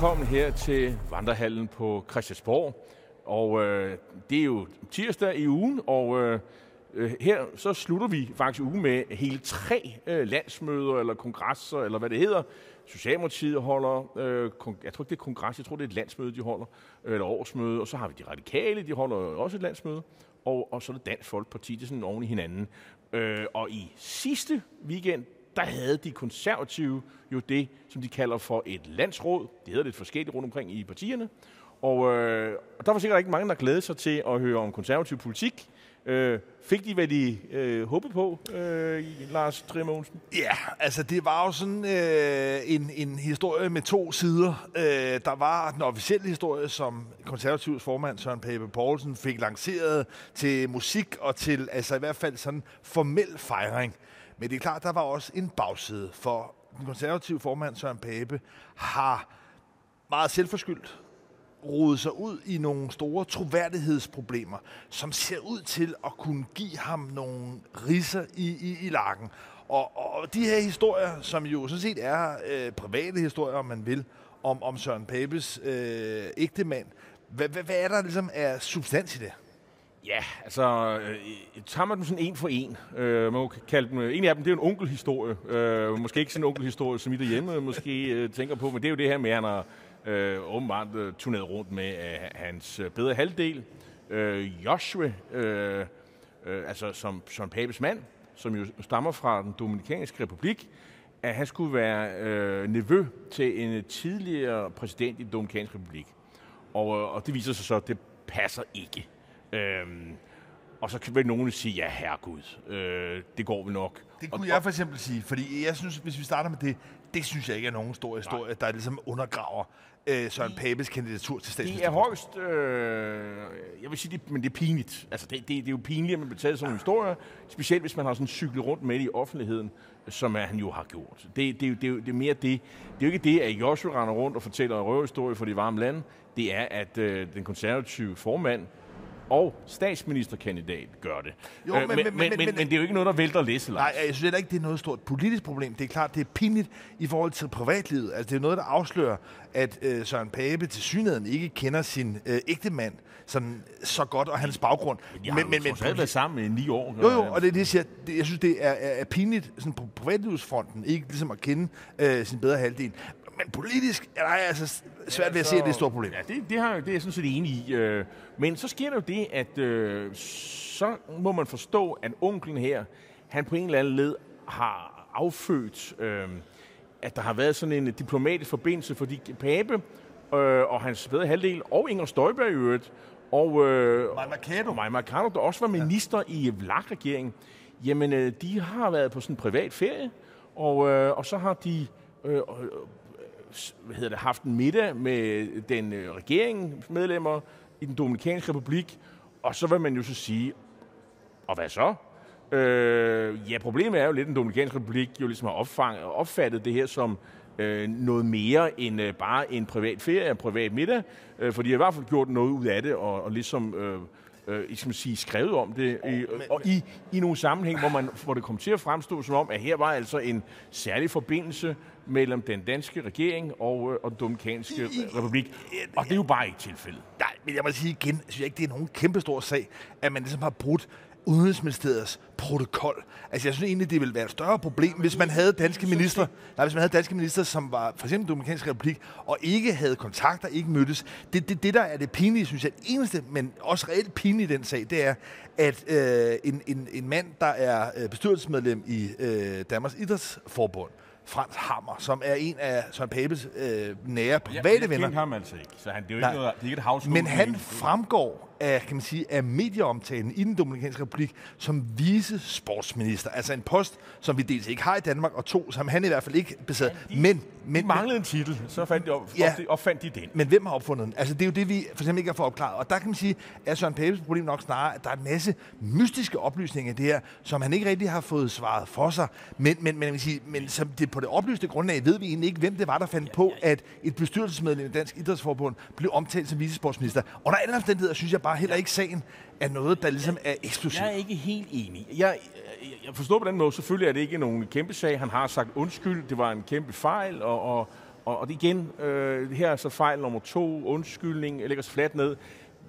velkommen her til Vandrehallen på Christiansborg. Og øh, det er jo tirsdag i ugen, og øh, øh, her så slutter vi faktisk ugen med hele tre øh, landsmøder eller kongresser, eller hvad det hedder. Socialdemokratiet holder, øh, jeg tror ikke det er kongres, jeg tror det er et landsmøde, de holder, øh, eller årsmøde, og så har vi de radikale, de holder også et landsmøde, og, og så er det Dansk Folkeparti, det er sådan oven i hinanden. Øh, og i sidste weekend, der havde de konservative jo det, som de kalder for et landsråd. Det hedder lidt forskelligt rundt omkring i partierne. Og, øh, og der var sikkert ikke mange, der glædede sig til at høre om konservativ politik. Øh, fik de, hvad de øh, håbede på, øh, Lars Trier Ja, altså det var jo sådan øh, en, en historie med to sider. Øh, der var den officielle historie, som konservativs formand Søren Pape Poulsen fik lanceret til musik og til altså i hvert fald sådan formel fejring. Men det er klart, der var også en bagside, for den konservative formand Søren Pape har meget selvforskyldt rodet sig ud i nogle store troværdighedsproblemer, som ser ud til at kunne give ham nogle risser i, i, i lakken. Og, og de her historier, som jo sådan set er øh, private historier, om man vil, om, om Søren Papes øh, ægte mand, hvad, hvad, hvad er der ligesom af substans i det? Ja, altså, øh, tager man dem sådan en for en. Øh, man kan kalde dem, øh, en af dem, det er en onkelhistorie. Øh, måske ikke sådan en onkelhistorie, som I derhjemme øh, måske øh, tænker på, men det er jo det her med, at han har øh, åbenbart øh, turneret rundt med øh, hans øh, bedre halvdel, øh, Joshua, øh, øh, altså som, som Papes mand, som jo stammer fra den Dominikanske Republik, at han skulle være øh, nevø til en tidligere præsident i den Dominikanske Republik. Og, øh, og det viser sig så, at det passer ikke. Øhm, og så vil nogen sige, ja herregud, øh, det går vi nok. Det kunne og, jeg for eksempel sige, fordi jeg synes, hvis vi starter med det, det synes jeg ikke er nogen stor historie, Nej. der ligesom undergraver øh, Søren Papes kandidatur til statsminister. Det er højst, øh, jeg vil sige, det, men det er pinligt. Altså, det, det, det er jo pinligt, at man betaler sådan en historie, specielt hvis man har sådan cyklet rundt med det i offentligheden, som han jo har gjort. Det, det, det, det, det er mere det. Det er jo ikke det, at Joshua render rundt og fortæller en røverhistorie for de varme lande. Det er, at øh, den konservative formand og statsministerkandidat gør det. Jo, men, øh, men, men, men, men, men, men det er jo ikke noget, der vælter læse, Nej, jeg synes heller ikke, det er noget stort politisk problem. Det er klart, det er pinligt i forhold til privatlivet. Altså, det er noget, der afslører, at øh, Søren Pape til synligheden ikke kender sin øh, ægte mand sådan, så godt, og hans baggrund. Men de har men, men, men, været sammen i ni år. Jo, jo, og det er det, jeg siger. Det, jeg synes, det er, er, er pinligt sådan på privatlivsfronten, ikke ligesom at kende øh, sin bedre halvdel men politisk er der altså svært ved at se, at det er et stort problem. Ja, det, det, har, det er jeg sådan set enig i. Øh. Men så sker der jo det, at øh, så må man forstå, at onklen her, han på en eller anden led har affødt, øh, at der har været sådan en diplomatisk forbindelse, fordi Pape øh, og hans bedre halvdel, og Inger Støjberg i øvrigt, og øh, Maja Mercado. Maja Mercado, der også var minister ja. i Vlak-regeringen, jamen øh, de har været på sådan en privat ferie, og, øh, og så har de øh, hvad hedder det, haft en middag med den øh, regeringsmedlemmer i den Dominikanske Republik, og så vil man jo så sige, og hvad så? Øh, ja, problemet er jo lidt, at den Dominikanske Republik jo ligesom har opfang, opfattet det her som øh, noget mere end øh, bare en privat ferie, en privat middag, øh, for de har i hvert fald gjort noget ud af det, og, og ligesom øh, øh, skal man sige, skrevet om det, i, men, og i, i nogle sammenhæng, hvor, man, hvor det kom til at fremstå som om, at her var altså en særlig forbindelse mellem den danske regering og, øh, og den Dominikanske Republik. Og det er jo bare ikke tilfældet. Nej, men jeg må sige igen, jeg synes ikke, det er nogen kæmpestor sag, at man ligesom har brudt Udenrigsministeriets protokol. Altså, jeg synes egentlig, det ville være et større problem, hvis man havde danske minister, nej, hvis man havde danske minister, som var for eksempel Dominikansk Republik, og ikke havde kontakter, ikke mødtes. Det, det, det der er det pinlige, synes jeg, det eneste, men også reelt pinlige i den sag, det er, at øh, en, en, en mand, der er øh, bestyrelsesmedlem i øh, Danmarks Idrætsforbund, Frans Hammer, som er en af Søren Papes øh, nære private ja, venner. Jeg ham altså ikke, så han, det er jo ikke, noget, det er ikke et havskole. Men han fremgår af, kan man sige, af medieomtalen i den Dominikanske Republik som vice sportsminister. Altså en post, som vi dels ikke har i Danmark, og to, som han i hvert fald ikke besad. Ja, de, men, men, de manglede en titel, så fandt de op, ja, opfandt de den. Men hvem har opfundet den? Altså det er jo det, vi for eksempel ikke har fået opklaret. Og der kan man sige, at Søren Papes problem nok snarere, at der er en masse mystiske oplysninger i det her, som han ikke rigtig har fået svaret for sig. Men, men, men, man sige, men som det, på det oplyste grundlag ved vi egentlig ikke, hvem det var, der fandt ja, på, at et bestyrelsesmedlem i Dansk Idrætsforbund blev omtalt som vicesportsminister. Under alle omstændigheder synes jeg bare heller ikke, sagen er noget, der ligesom er eksplosivt. Jeg er ikke helt enig. Jeg, jeg, jeg forstår på den måde, selvfølgelig er det ikke nogen kæmpe sag. Han har sagt undskyld, det var en kæmpe fejl, og, og, Og, og igen, øh, her er så fejl nummer to, undskyldning, lægger sig fladt ned.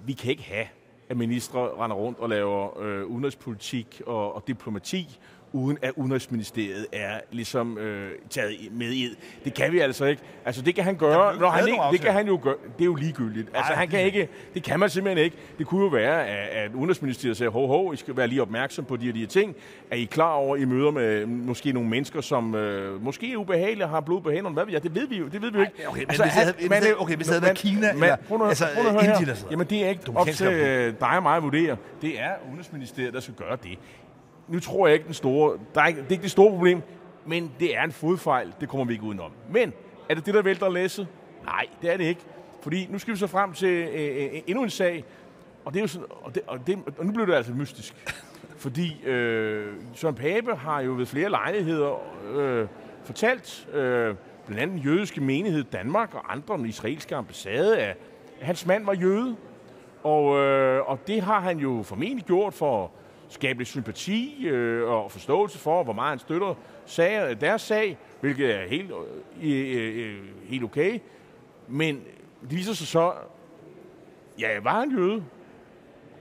Vi kan ikke have, at ministre render rundt og laver øh, udenrigspolitik og, og diplomati, uden at Udenrigsministeriet er ligesom øh, taget med i. Det kan vi altså ikke. Altså det kan han gøre, når han ikke, det kan han jo gøre. Det er jo ligegyldigt. Altså han kan ikke, det kan man simpelthen ikke. Det kunne jo være, at, at Udenrigsministeriet siger, ho, ho, I skal være lige opmærksom på de her, de her ting. Er I klar over, I møder med måske nogle mennesker, som øh, måske er ubehagelige, har blod på hænderne? Hvad ved jeg? Det ved vi jo, det ved vi jo ikke. Okay, men altså, hvis det havde, man, okay, hvis det havde været Kina, man, eller, prøv altså prøv Indien her. og Jamen det er ikke op til øh, dig og mig at vurdere. Det er Udenrigsministeriet, der skal gøre det nu tror jeg ikke den store, der er ikke, det er ikke det store problem, men det er en fodfejl, det kommer vi ikke udenom. Men er det det, der vælter læse? Nej, det er det ikke. Fordi nu skal vi så frem til øh, øh, øh, endnu en sag, og, det er jo sådan, og, det, og, det, og nu bliver det altså mystisk. Fordi øh, Søren Pape har jo ved flere lejligheder øh, fortalt, øh, blandt andet den jødiske menighed Danmark og andre, den israelske ambassade, at hans mand var jøde. Og, øh, og det har han jo formentlig gjort for skabe lidt sympati øh, og forståelse for, hvor meget han støtter sag, deres sag, hvilket er helt, øh, øh, øh, helt okay. Men det viser sig så, ja, var han jøde?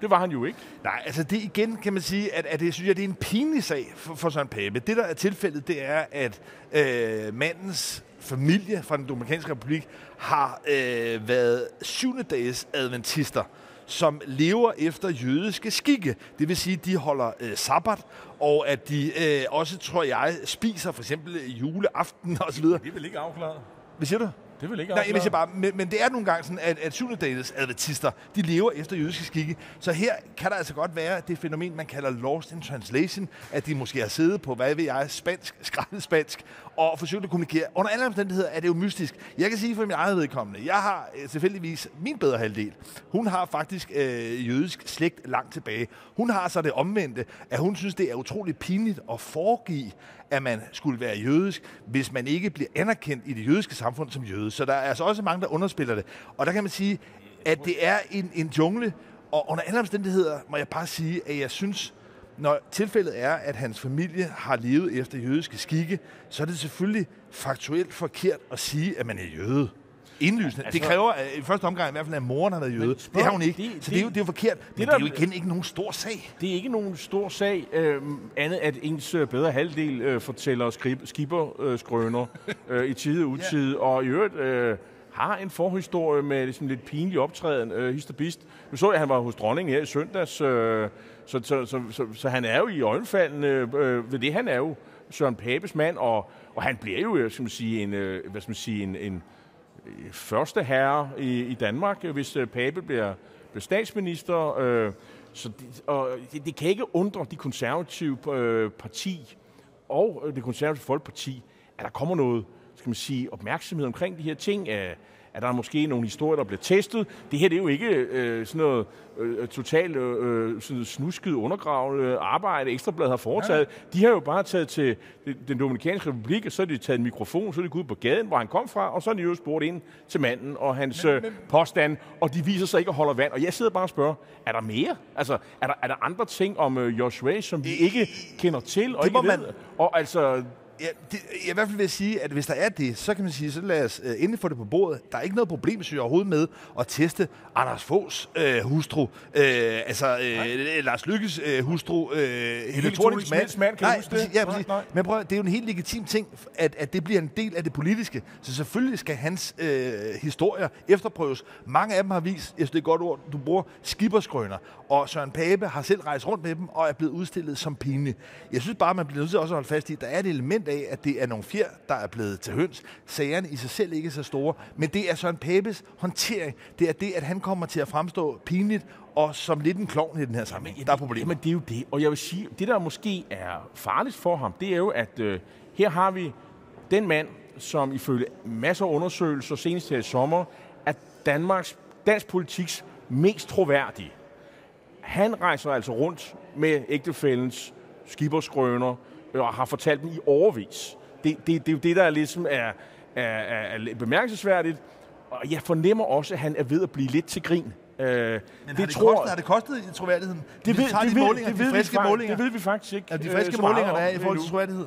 Det var han jo ikke. Nej, altså det igen kan man sige, at, at det synes jeg, det er en pinlig sag for, for Søren Pape. Det, der er tilfældet, det er, at øh, mandens familie fra den Dominikanske Republik har øh, været syvende dages adventister som lever efter jødiske skikke. Det vil sige, at de holder øh, sabbat, og at de øh, også, tror jeg, spiser for eksempel juleaften osv. Det er vel ikke afklaret? Hvad siger du? Det vil ikke Nej, jeg bare, men, men det er nogle gange sådan, at, at syvendedages adventister, de lever efter jødiske skikke. Så her kan der altså godt være det fænomen, man kalder lost in translation, at de måske har siddet på, hvad ved jeg, spansk, skrællet spansk, og forsøgte at kommunikere. Under alle omstændigheder er det jo mystisk. Jeg kan sige for min egen vedkommende, jeg har selvfølgeligvis tilfældigvis min bedre halvdel. Hun har faktisk øh, jødisk slægt langt tilbage. Hun har så det omvendte, at hun synes, det er utroligt pinligt at foregive, at man skulle være jødisk, hvis man ikke bliver anerkendt i det jødiske samfund som jøde. Så der er altså også mange, der underspiller det. Og der kan man sige, at det er en, en jungle, og under alle omstændigheder må jeg bare sige, at jeg synes, når tilfældet er, at hans familie har levet efter jødiske skikke, så er det selvfølgelig faktuelt forkert at sige, at man er jøde. Indlysende. Altså, det kræver at i første omgang i hvert fald, at moren har været jøde. Spørg, det har hun ikke. Det, så det, er jo, det er jo forkert. Det, men det er jo igen ikke nogen stor sag. Det er ikke nogen stor sag, øh, andet at ens øh, bedre halvdel øh, fortæller skrib, skibberskrøner øh, i tide og utide, yeah. og i øvrigt øh, har en forhistorie med ligesom lidt pinlig optræden, øh, histerbist. Nu så jeg, at han var hos dronningen her i søndags, øh, så, så, så, så, så han er jo i øjenfaldene øh, ved det. Han er jo Søren Papes mand, og, og han bliver jo, øh, skal man sige, en, øh, hvad skal man sige, en, en øh, første herre i, i Danmark, øh, hvis øh, Pape bliver, bliver statsminister. Øh, så det, og det, det kan ikke undre de konservative øh, parti og det konservative folkeparti, at der kommer noget skal man sige, opmærksomhed omkring de her ting. Øh, at der er måske nogle historier, der bliver testet. Det her det er jo ikke øh, sådan noget øh, totalt øh, sådan snusket, undergravende arbejde, Ekstrabladet har foretaget. Ja. De har jo bare taget til den Dominikanske Republik, og så har de taget en mikrofon, så er de gået på gaden, hvor han kom fra, og så har de jo spurgt ind til manden og hans men, øh, men... påstand, og de viser sig ikke at holde vand. Og jeg sidder bare og spørger, er der mere? Altså, er der, er der andre ting om øh, Joshua, som vi ikke kender til og det ikke ved? Man... Og altså, Ja, det, jeg i hvert fald vil sige, at hvis der er det, så kan man sige, så lad os uh, endelig få det på bordet. Der er ikke noget problem, synes jeg, overhovedet med at teste Anders Foghs uh, hustru, uh, altså uh, Lars Lykkes uh, hustru, uh, Helle Thornings mand. mand. Kan nej, huske det? Ja, præcis. Nej, nej. Men prøv, det er jo en helt legitim ting, at, at det bliver en del af det politiske. Så selvfølgelig skal hans uh, historier efterprøves. Mange af dem har vist, jeg synes det er et godt ord, du bruger, skibberskrøner. Og Søren Pape har selv rejst rundt med dem, og er blevet udstillet som pinlig. Jeg synes bare, man bliver nødt til også at holde fast i, at der er et element af, at det er nogle fjer, der er blevet til høns. Sagerne i sig selv ikke er så store, men det er Søren Papes håndtering. Det er det, at han kommer til at fremstå pinligt og som lidt en klovn i den her sammenhæng. Jamen, der er problemer. Men det er jo det. Og jeg vil sige, det der måske er farligt for ham, det er jo, at øh, her har vi den mand, som ifølge masser af undersøgelser senest her i sommer, er Danmarks, dansk politiks mest troværdige. Han rejser altså rundt med ægtefællens skiberskrøner, og har fortalt dem i overvis. Det, det, det er jo det, der ligesom er, er, er, er bemærkelsesværdigt. Og jeg fornemmer også, at han er ved at blive lidt til grin. Øh, Men det, har, det tror, kostet, har det kostet i troværdigheden? Det ved, det, de ved, målinger, det, ved de friske vi, målinger. det ved vi faktisk ikke. Ja, de friske øh, målinger, der er i forhold til troværdighed?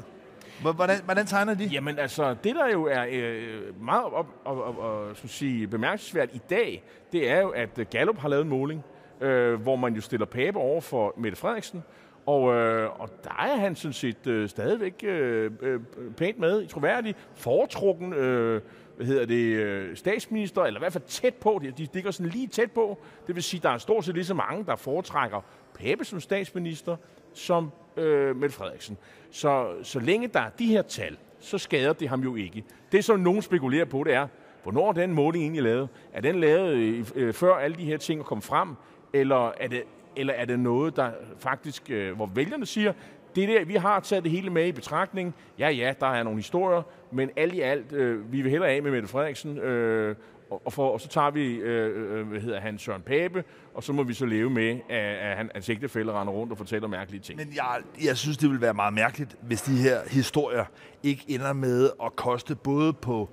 Hvordan, hvordan tegner de? Jamen altså, det der jo er øh, meget op, op, op, op, sige, bemærkelsesværdigt i dag, det er jo, at Gallup har lavet en måling, øh, hvor man jo stiller Pape over for Mette Frederiksen, og, øh, og der er han sådan set øh, stadigvæk øh, øh, pænt med, i troværdig, foretrukken øh, hvad hedder det, øh, statsminister, eller i hvert fald tæt på, de, de ligger sådan lige tæt på. Det vil sige, der er stort set lige så mange, der foretrækker Pape som statsminister, som øh, Mette Frederiksen. Så, så længe der er de her tal, så skader det ham jo ikke. Det, som nogen spekulerer på, det er, hvornår er den måling egentlig lavet? Er den lavet øh, øh, før alle de her ting er kommet frem, eller er det, eller er det noget, der faktisk, øh, hvor vælgerne siger, det der, vi har taget det hele med i betragtning. Ja, ja, der er nogle historier, men alt i alt, øh, vi vil hellere af med Mette Frederiksen, øh, og, for, og så tager vi, øh, øh, øh, hvad hedder han, Søren Pape, og så må vi så leve med, at, at han, hans ægtefælde render rundt og fortæller mærkelige ting. Men jeg, jeg synes, det vil være meget mærkeligt, hvis de her historier ikke ender med at koste både på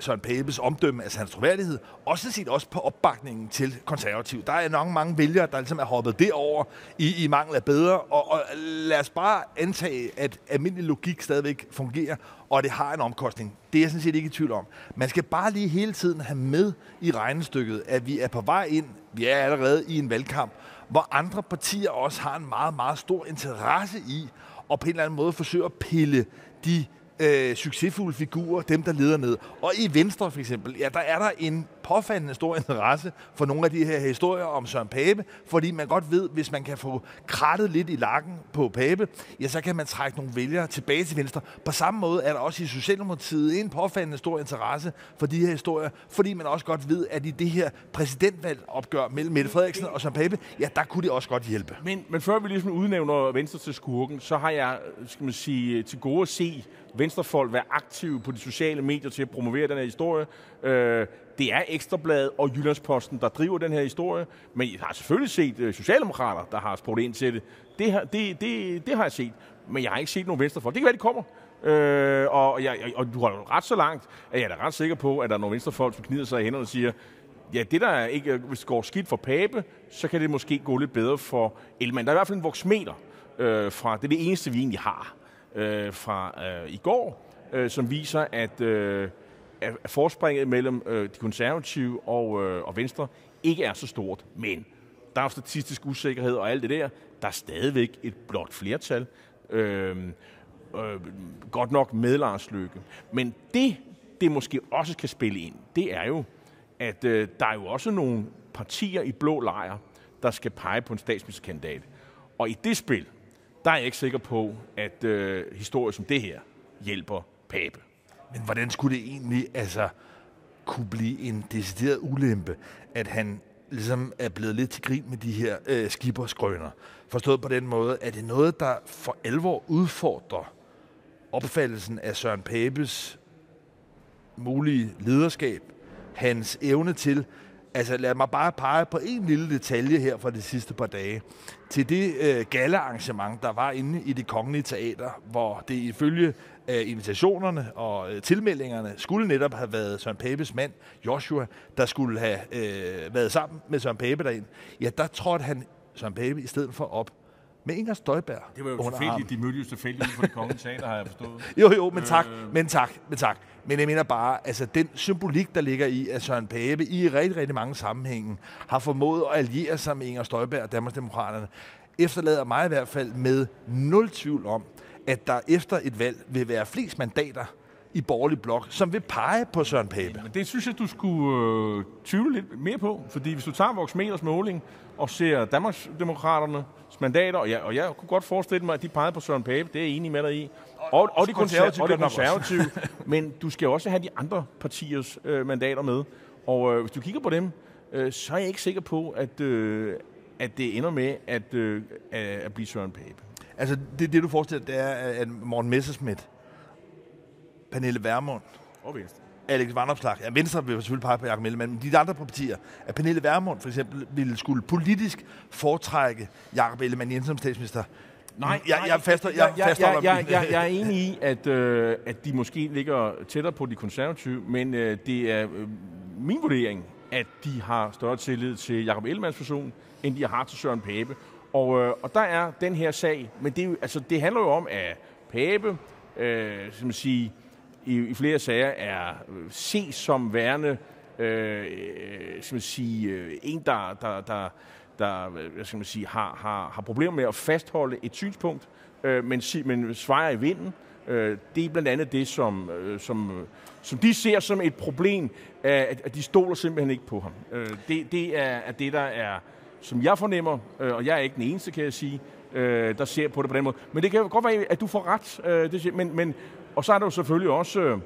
Søren Papes omdømme, altså hans troværdighed, også set også på opbakningen til konservativ. Der er nok mange vælgere, der ligesom er hoppet derover i, i mangel af bedre, og, og lad os bare antage, at almindelig logik stadigvæk fungerer, og det har en omkostning. Det er jeg sådan set ikke i tvivl om. Man skal bare lige hele tiden have med i regnestykket, at vi er på vej ind, vi er allerede i en valgkamp, hvor andre partier også har en meget, meget stor interesse i, og på en eller anden måde forsøge at pille de øh, succesfulde figurer, dem der leder ned. Og i Venstre for eksempel, ja, der er der en påfaldende stor interesse for nogle af de her historier om Søren Pape, fordi man godt ved, hvis man kan få krattet lidt i lakken på Pape, ja, så kan man trække nogle vælgere tilbage til Venstre. På samme måde er der også i Socialdemokratiet en påfaldende stor interesse for de her historier, fordi man også godt ved, at i det her præsidentvalg opgør mellem Mette Frederiksen og Søren Pape, ja, der kunne det også godt hjælpe. Men, men før vi ligesom udnævner Venstre til skurken, så har jeg, skal man sige, til gode at se venstrefolk være aktive på de sociale medier til at promovere den her historie. Øh, det er Ekstrabladet og Jyllandsposten, der driver den her historie, men jeg har selvfølgelig set øh, Socialdemokrater, der har spurgt ind til det. Det, har, det, det, det har jeg set, men jeg har ikke set nogen venstrefolk. Det kan være, de kommer. Øh, og, jeg, og du har ret så langt, at jeg er ret sikker på, at der er nogle venstrefolk, som knider sig i hænderne og siger, ja, det der er ikke, øh, hvis det går skidt for Pape, så kan det måske gå lidt bedre for Elman. Der er i hvert fald en voksmeter øh, fra, det er det eneste, vi egentlig har øh, fra øh, i går, øh, som viser, at, øh, at forspringet mellem øh, de konservative og, øh, og Venstre ikke er så stort. Men der er statistisk usikkerhed og alt det der. Der er stadigvæk et blot flertal. Øh, øh, godt nok med Lars Løkke. Men det, det måske også kan spille ind, det er jo, at øh, der er jo også nogle partier i blå lejr, der skal pege på en statsministerkandidat. Og i det spil, der er jeg ikke sikker på, at øh, historier som det her hjælper Pape. Men hvordan skulle det egentlig altså, kunne blive en decideret ulempe, at han ligesom er blevet lidt til grin med de her øh, skiberskrøner? Forstået på den måde, at det noget, der for alvor udfordrer opfattelsen af Søren Papes mulige lederskab, hans evne til Altså lad mig bare pege på en lille detalje her fra de sidste par dage. Til det øh, gallearrangement, der var inde i det kongelige teater, hvor det ifølge øh, invitationerne og øh, tilmeldingerne skulle netop have været Søren Papes mand, Joshua, der skulle have øh, været sammen med Søren Pape derind. Ja, der trådte han Søren Pape i stedet for op med Inger Støjberg. Det var jo tilfældigt. De mødte jo tilfældigt for det kongelige teater, har jeg forstået. jo, jo, men tak, øh... men tak, men tak. Men jeg mener bare, altså den symbolik, der ligger i, at Søren Pape i rigtig, rigtig mange sammenhænge har formået at alliere sig med Inger Støjberg og Danmarksdemokraterne, efterlader mig i hvert fald med nul tvivl om, at der efter et valg vil være flest mandater i borgerlig blok, som vil pege på Søren Pape. Men det synes jeg, du skulle øh, tvivle lidt mere på, fordi hvis du tager Vox Meters måling og ser Danmarksdemokraterne mandater, og jeg, og jeg kunne godt forestille mig, at de pegede på Søren Pape, det er jeg enig med dig i, og, og, de konservative, og de konservative. Men du skal også have de andre partiers øh, mandater med, og øh, hvis du kigger på dem, øh, så er jeg ikke sikker på, at, øh, at det ender med at, øh, at blive Søren Pape. Altså, det, det du forestiller det er, at Morten Messerschmidt, Pernille Vermund, og Venstre. Alex Vandopslag, ja, Venstre vil selvfølgelig pege på Jacob Ellemann, men de andre partier, at Pernille Vermund for eksempel ville skulle politisk foretrække Jacob Ellemann Jensen som statsminister. Nej, jeg, jeg, faster, jeg, jeg, jeg, jeg, jeg, jeg er enig i, at, øh, at de måske ligger tættere på de konservative, men øh, det er øh, min vurdering, at de har større tillid til Jacob Ellemanns person, end de har til Søren Pape. Og, øh, og der er den her sag, men det, er jo, altså, det handler jo om, at Pape øh, som sige, i, i flere sager er øh, ses som værende øh, øh som man sige, øh, en, der, der, der, der hvad skal man sige, har, har, har problemer med at fastholde et synspunkt, øh, men, men svejer i vinden. Øh, det er blandt andet det, som, øh, som, som de ser som et problem, at, at de stoler simpelthen ikke på ham. Øh, det, det er, er det, der er, som jeg fornemmer, øh, og jeg er ikke den eneste, kan jeg sige, øh, der ser på det på den måde. Men det kan godt være, at du får ret. Øh, det, men, men, og så er der jo selvfølgelig også... Øh,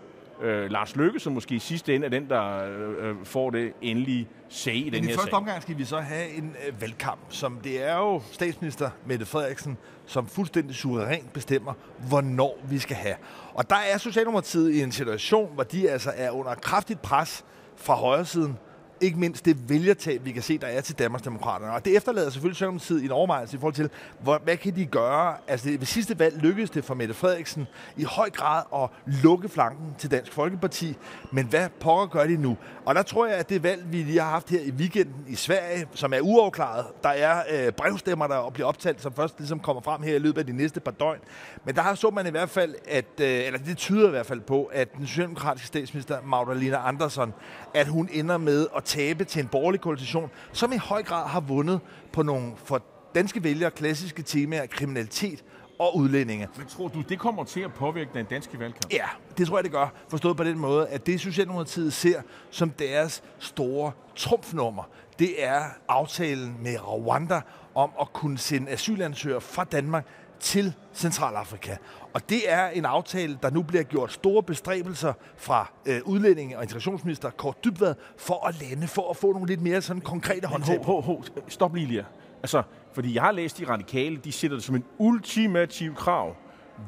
øh, Lars Løkke, som måske i sidste ende er den, der øh, får det endelige sag i den Men her i første sag. omgang skal vi så have en øh, valgkamp, som det er jo statsminister Mette Frederiksen, som fuldstændig suverænt bestemmer, hvornår vi skal have. Og der er Socialdemokratiet i en situation, hvor de altså er under kraftigt pres fra højresiden, ikke mindst det vælgertab, vi kan se, der er til Danmarksdemokraterne. Og det efterlader selvfølgelig Socialdemokratiet i en overvejelse i forhold til, hvor, hvad kan de gøre? Altså ved sidste valg lykkedes det for Mette Frederiksen i høj grad at lukke flanken til Dansk Folkeparti. Men hvad pokker gør de nu? Og der tror jeg, at det valg, vi lige har haft her i weekenden i Sverige, som er uafklaret, der er øh, brevstemmer, der bliver optalt, som først ligesom kommer frem her i løbet af de næste par døgn. Men der har så man i hvert fald, at, øh, eller det tyder i hvert fald på, at den socialdemokratiske statsminister Magdalena Andersson, at hun ender med at tabe til en borgerlig koalition, som i høj grad har vundet på nogle for danske vælgere klassiske temaer, kriminalitet og udlændinge. Men tror du, det kommer til at påvirke den danske valgkamp? Ja, det tror jeg, det gør. Forstået på den måde, at det Socialdemokratiet ser som deres store trumfnummer, det er aftalen med Rwanda om at kunne sende asylansøgere fra Danmark til Centralafrika. Og det er en aftale, der nu bliver gjort store bestræbelser fra øh, udlændinge- og integrationsminister Kort Dybvad for at lande, for at få nogle lidt mere sådan konkrete håndtag. Ho, ho, stop lige lige. Altså, fordi jeg har læst de radikale, de sætter det som en ultimativ krav.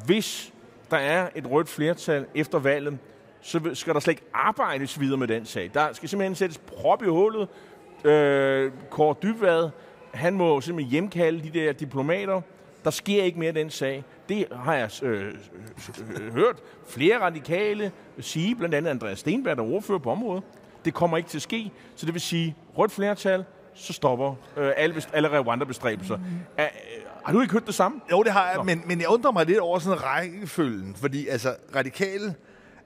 Hvis der er et rødt flertal efter valget, så skal der slet ikke arbejdes videre med den sag. Der skal simpelthen sættes prop i hullet. Øh, Kåre Dybvad, han må simpelthen hjemkalde de der diplomater. Der sker ikke mere den sag. Det har jeg øh, øh, hørt flere radikale sige, blandt andet Andreas Stenberg, der er ordfører på området. Det kommer ikke til at ske, så det vil sige, rødt flertal, så stopper øh, alle, alle Rwanda-bestræbelser. Mm. Har du ikke hørt det samme? Jo, det har jeg, men, men jeg undrer mig lidt over sådan rækkefølgen, fordi altså radikale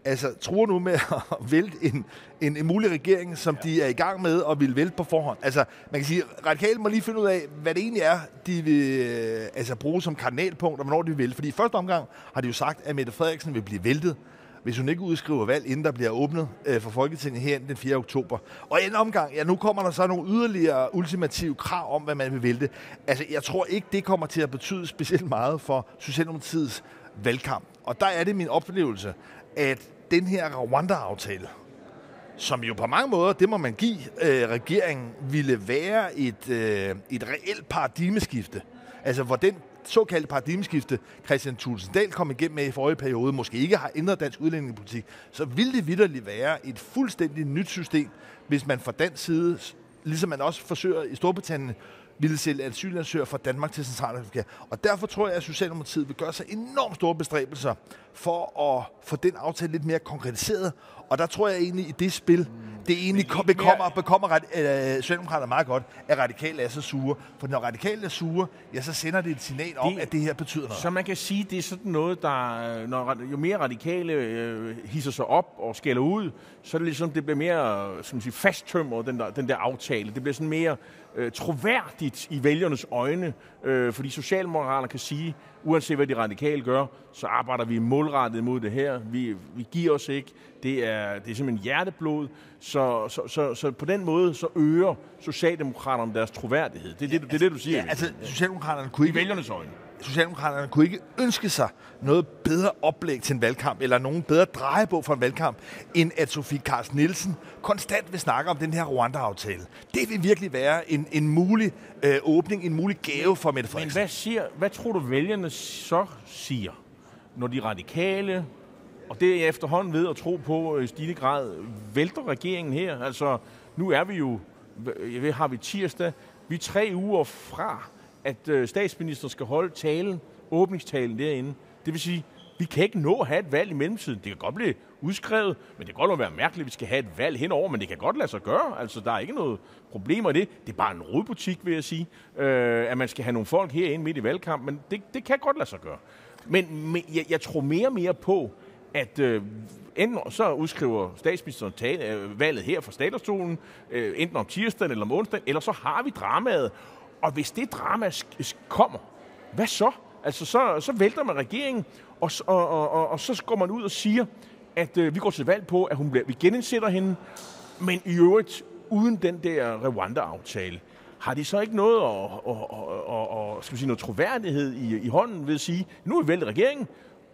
altså, tror nu med at vælte en, en, en mulig regering, som ja. de er i gang med og vil vælte på forhånd. Altså, man kan sige, radikale må lige finde ud af, hvad det egentlig er, de vil øh, altså, bruge som kardinalpunkt, og hvornår de vil vælte. Fordi i første omgang har de jo sagt, at Mette Frederiksen vil blive væltet, hvis hun ikke udskriver valg, inden der bliver åbnet øh, for Folketinget her den 4. oktober. Og i en omgang, ja, nu kommer der så nogle yderligere ultimative krav om, hvad man vil vælte. Altså, jeg tror ikke, det kommer til at betyde specielt meget for Socialdemokratiets valgkamp. Og der er det min oplevelse, at den her Rwanda-aftale, som jo på mange måder, det må man give øh, regeringen, ville være et, øh, et reelt paradigmeskifte. Altså, hvor den såkaldte paradigmeskifte, Christian Tulsendal kom igennem med i forrige periode, måske ikke har ændret dansk udlændingepolitik, så ville det vidderligt være et fuldstændig nyt system, hvis man fra den side, ligesom man også forsøger i Storbritannien, ville sælge asylansøgere fra Danmark til Centralafrika. Og derfor tror jeg, at Socialdemokratiet vil gøre sig enormt store bestræbelser for at få den aftale lidt mere konkretiseret. Og der tror jeg egentlig, i det spil, det egentlig kom, bekommer, bekommer øh, Socialdemokraterne meget godt, at radikale er så sure. For når radikale er sure, ja, så sender det et signal om, det, at det her betyder noget. Så man kan sige, det er sådan noget, der, når, jo mere radikale øh, hisser sig op og skælder ud, så er det ligesom, det bliver mere som sige, fasttømret, den der, den der aftale. Det bliver sådan mere øh, troværdigt i vælgernes øjne, øh, fordi Socialdemokraterne kan sige, uanset hvad de radikale gør, så arbejder vi målrettet mod det her. Vi, vi giver os ikke. Det er, det er simpelthen hjerteblod. Så, så, så, så på den måde så øger Socialdemokraterne deres troværdighed. Det er det, det, er det du siger. Ja, altså, Socialdemokraterne kunne ikke... I vælgernes øjne. Socialdemokraterne kunne ikke ønske sig noget bedre oplæg til en valgkamp, eller nogen bedre drejebog for en valgkamp, end at Sofie Carsten Nielsen konstant vil snakke om den her Rwanda-aftale. Det vil virkelig være en, en mulig øh, åbning, en mulig gave for Mette Frederiksen. Men hvad, siger, hvad tror du, vælgerne så siger, når de radikale, og det er efterhånden ved at tro på i stigende grad, vælter regeringen her? Altså, nu er vi jo, jeg ved, har vi tirsdag, vi er tre uger fra at øh, statsministeren skal holde talen, åbningstalen derinde. Det vil sige, vi kan ikke nå at have et valg i mellemtiden. Det kan godt blive udskrevet, men det kan godt være mærkeligt, at vi skal have et valg henover, men det kan godt lade sig gøre. Altså, der er ikke noget problemer i det. Det er bare en rodbutik, vil jeg sige, øh, at man skal have nogle folk herinde midt i valgkampen, men det, det kan godt lade sig gøre. Men, men jeg, jeg tror mere og mere på, at øh, enten så udskriver statsministeren tale, øh, valget her fra statsstolen, øh, enten om tirsdagen eller om onsdagen, eller så har vi dramaet. Og hvis det drama kommer, hvad så? Altså, så, så vælter man regeringen, og, og, og, og, og så går man ud og siger, at øh, vi går til valg på, at hun bliver, vi genindsætter hende, men i øvrigt uden den der Rwanda-aftale. Har de så ikke noget at, at, at, at, skal vi sige, noget troværdighed i, i hånden ved at sige, nu er vi væltet regeringen,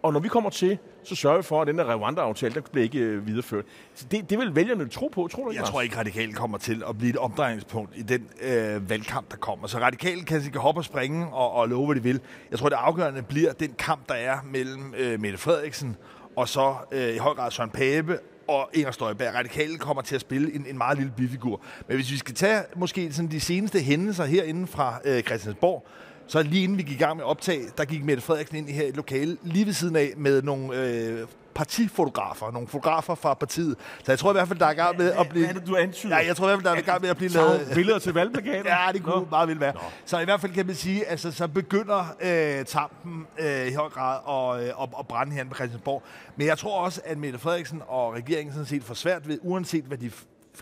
og når vi kommer til, så sørger vi for, at den der Rwanda-aftale, der bliver ikke øh, videreført. Så det, det vil vælgerne tro på, tror du ikke, Jeg tror ikke, Radikale kommer til at blive et omdrejningspunkt i den øh, valgkamp, der kommer. Så Radikale kan ikke hoppe og springe og, og love, hvad de vil. Jeg tror, det afgørende bliver den kamp, der er mellem øh, Mette Frederiksen og så øh, i høj grad Søren Pape og Inger Støjberg. Radikale kommer til at spille en, en meget lille bifigur. Men hvis vi skal tage måske sådan de seneste hændelser herinde fra øh, Christiansborg, så lige inden vi gik i gang med optag, der gik Mette Frederiksen ind i her et lokale lige ved siden af med nogle øh, partifotografer, nogle fotografer fra partiet. Så jeg tror i hvert fald, der er i gang med at blive... Hvad er det, du antyder? Ja, jeg tror i hvert fald, der er i gang med at blive lavet... billeder til valgplakater? ja, det kunne Nå. meget vel være. Nå. Så i hvert fald kan man sige, altså så begynder øh, tampen øh, i høj grad at, øh, at, at brænde her på Christiansborg. Men jeg tror også, at Mette Frederiksen og regeringen sådan set får svært ved, uanset hvad de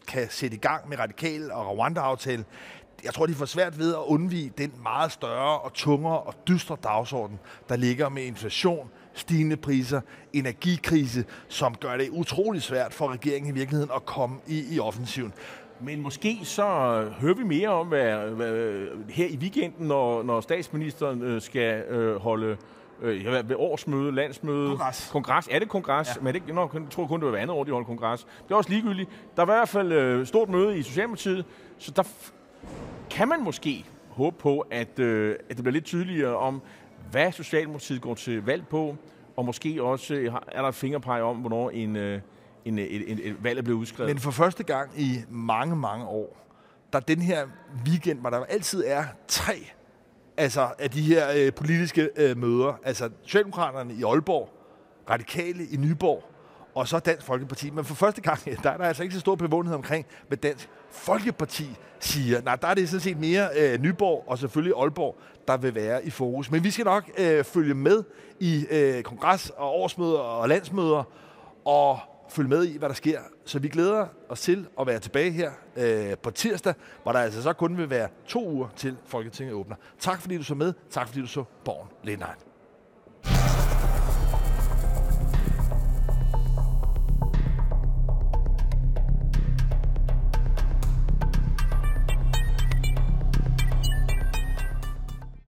kan sætte i gang med radikal og Rwanda-aftale, jeg tror, de får svært ved at undvige den meget større og tungere og dystre dagsorden, der ligger med inflation, stigende priser, energikrise, som gør det utrolig svært for regeringen i virkeligheden at komme i, i offensiven. Men måske så hører vi mere om, hvad, hvad her i weekenden, når, når statsministeren øh, skal øh, holde øh, ved årsmøde, landsmøde, kongres. kongres. Er det kongres? Ja. Men det, jeg tror kun, det var andet år, de holder kongres. Det er også ligegyldigt. Der var i hvert fald øh, stort møde i Socialdemokratiet, så der kan man måske håbe på, at, øh, at det bliver lidt tydeligere om, hvad Socialdemokratiet går til valg på, og måske også øh, er der et fingerpege om, hvornår en, øh, en, en, en, en valg er blevet udskrevet. Men for første gang i mange, mange år, der den her weekend, hvor der altid er tre altså, af de her øh, politiske øh, møder, altså Socialdemokraterne i Aalborg, Radikale i Nyborg, og så Dansk Folkeparti. Men for første gang, der er der altså ikke så stor bevågenhed omkring, hvad Dansk Folkeparti siger. Nej, der er det sådan set mere øh, Nyborg og selvfølgelig Aalborg, der vil være i fokus. Men vi skal nok øh, følge med i øh, kongres og årsmøder og landsmøder og følge med i, hvad der sker. Så vi glæder os til at være tilbage her øh, på tirsdag, hvor der altså så kun vil være to uger til Folketinget åbner. Tak fordi du så med. Tak fordi du så Borgen Lindheim.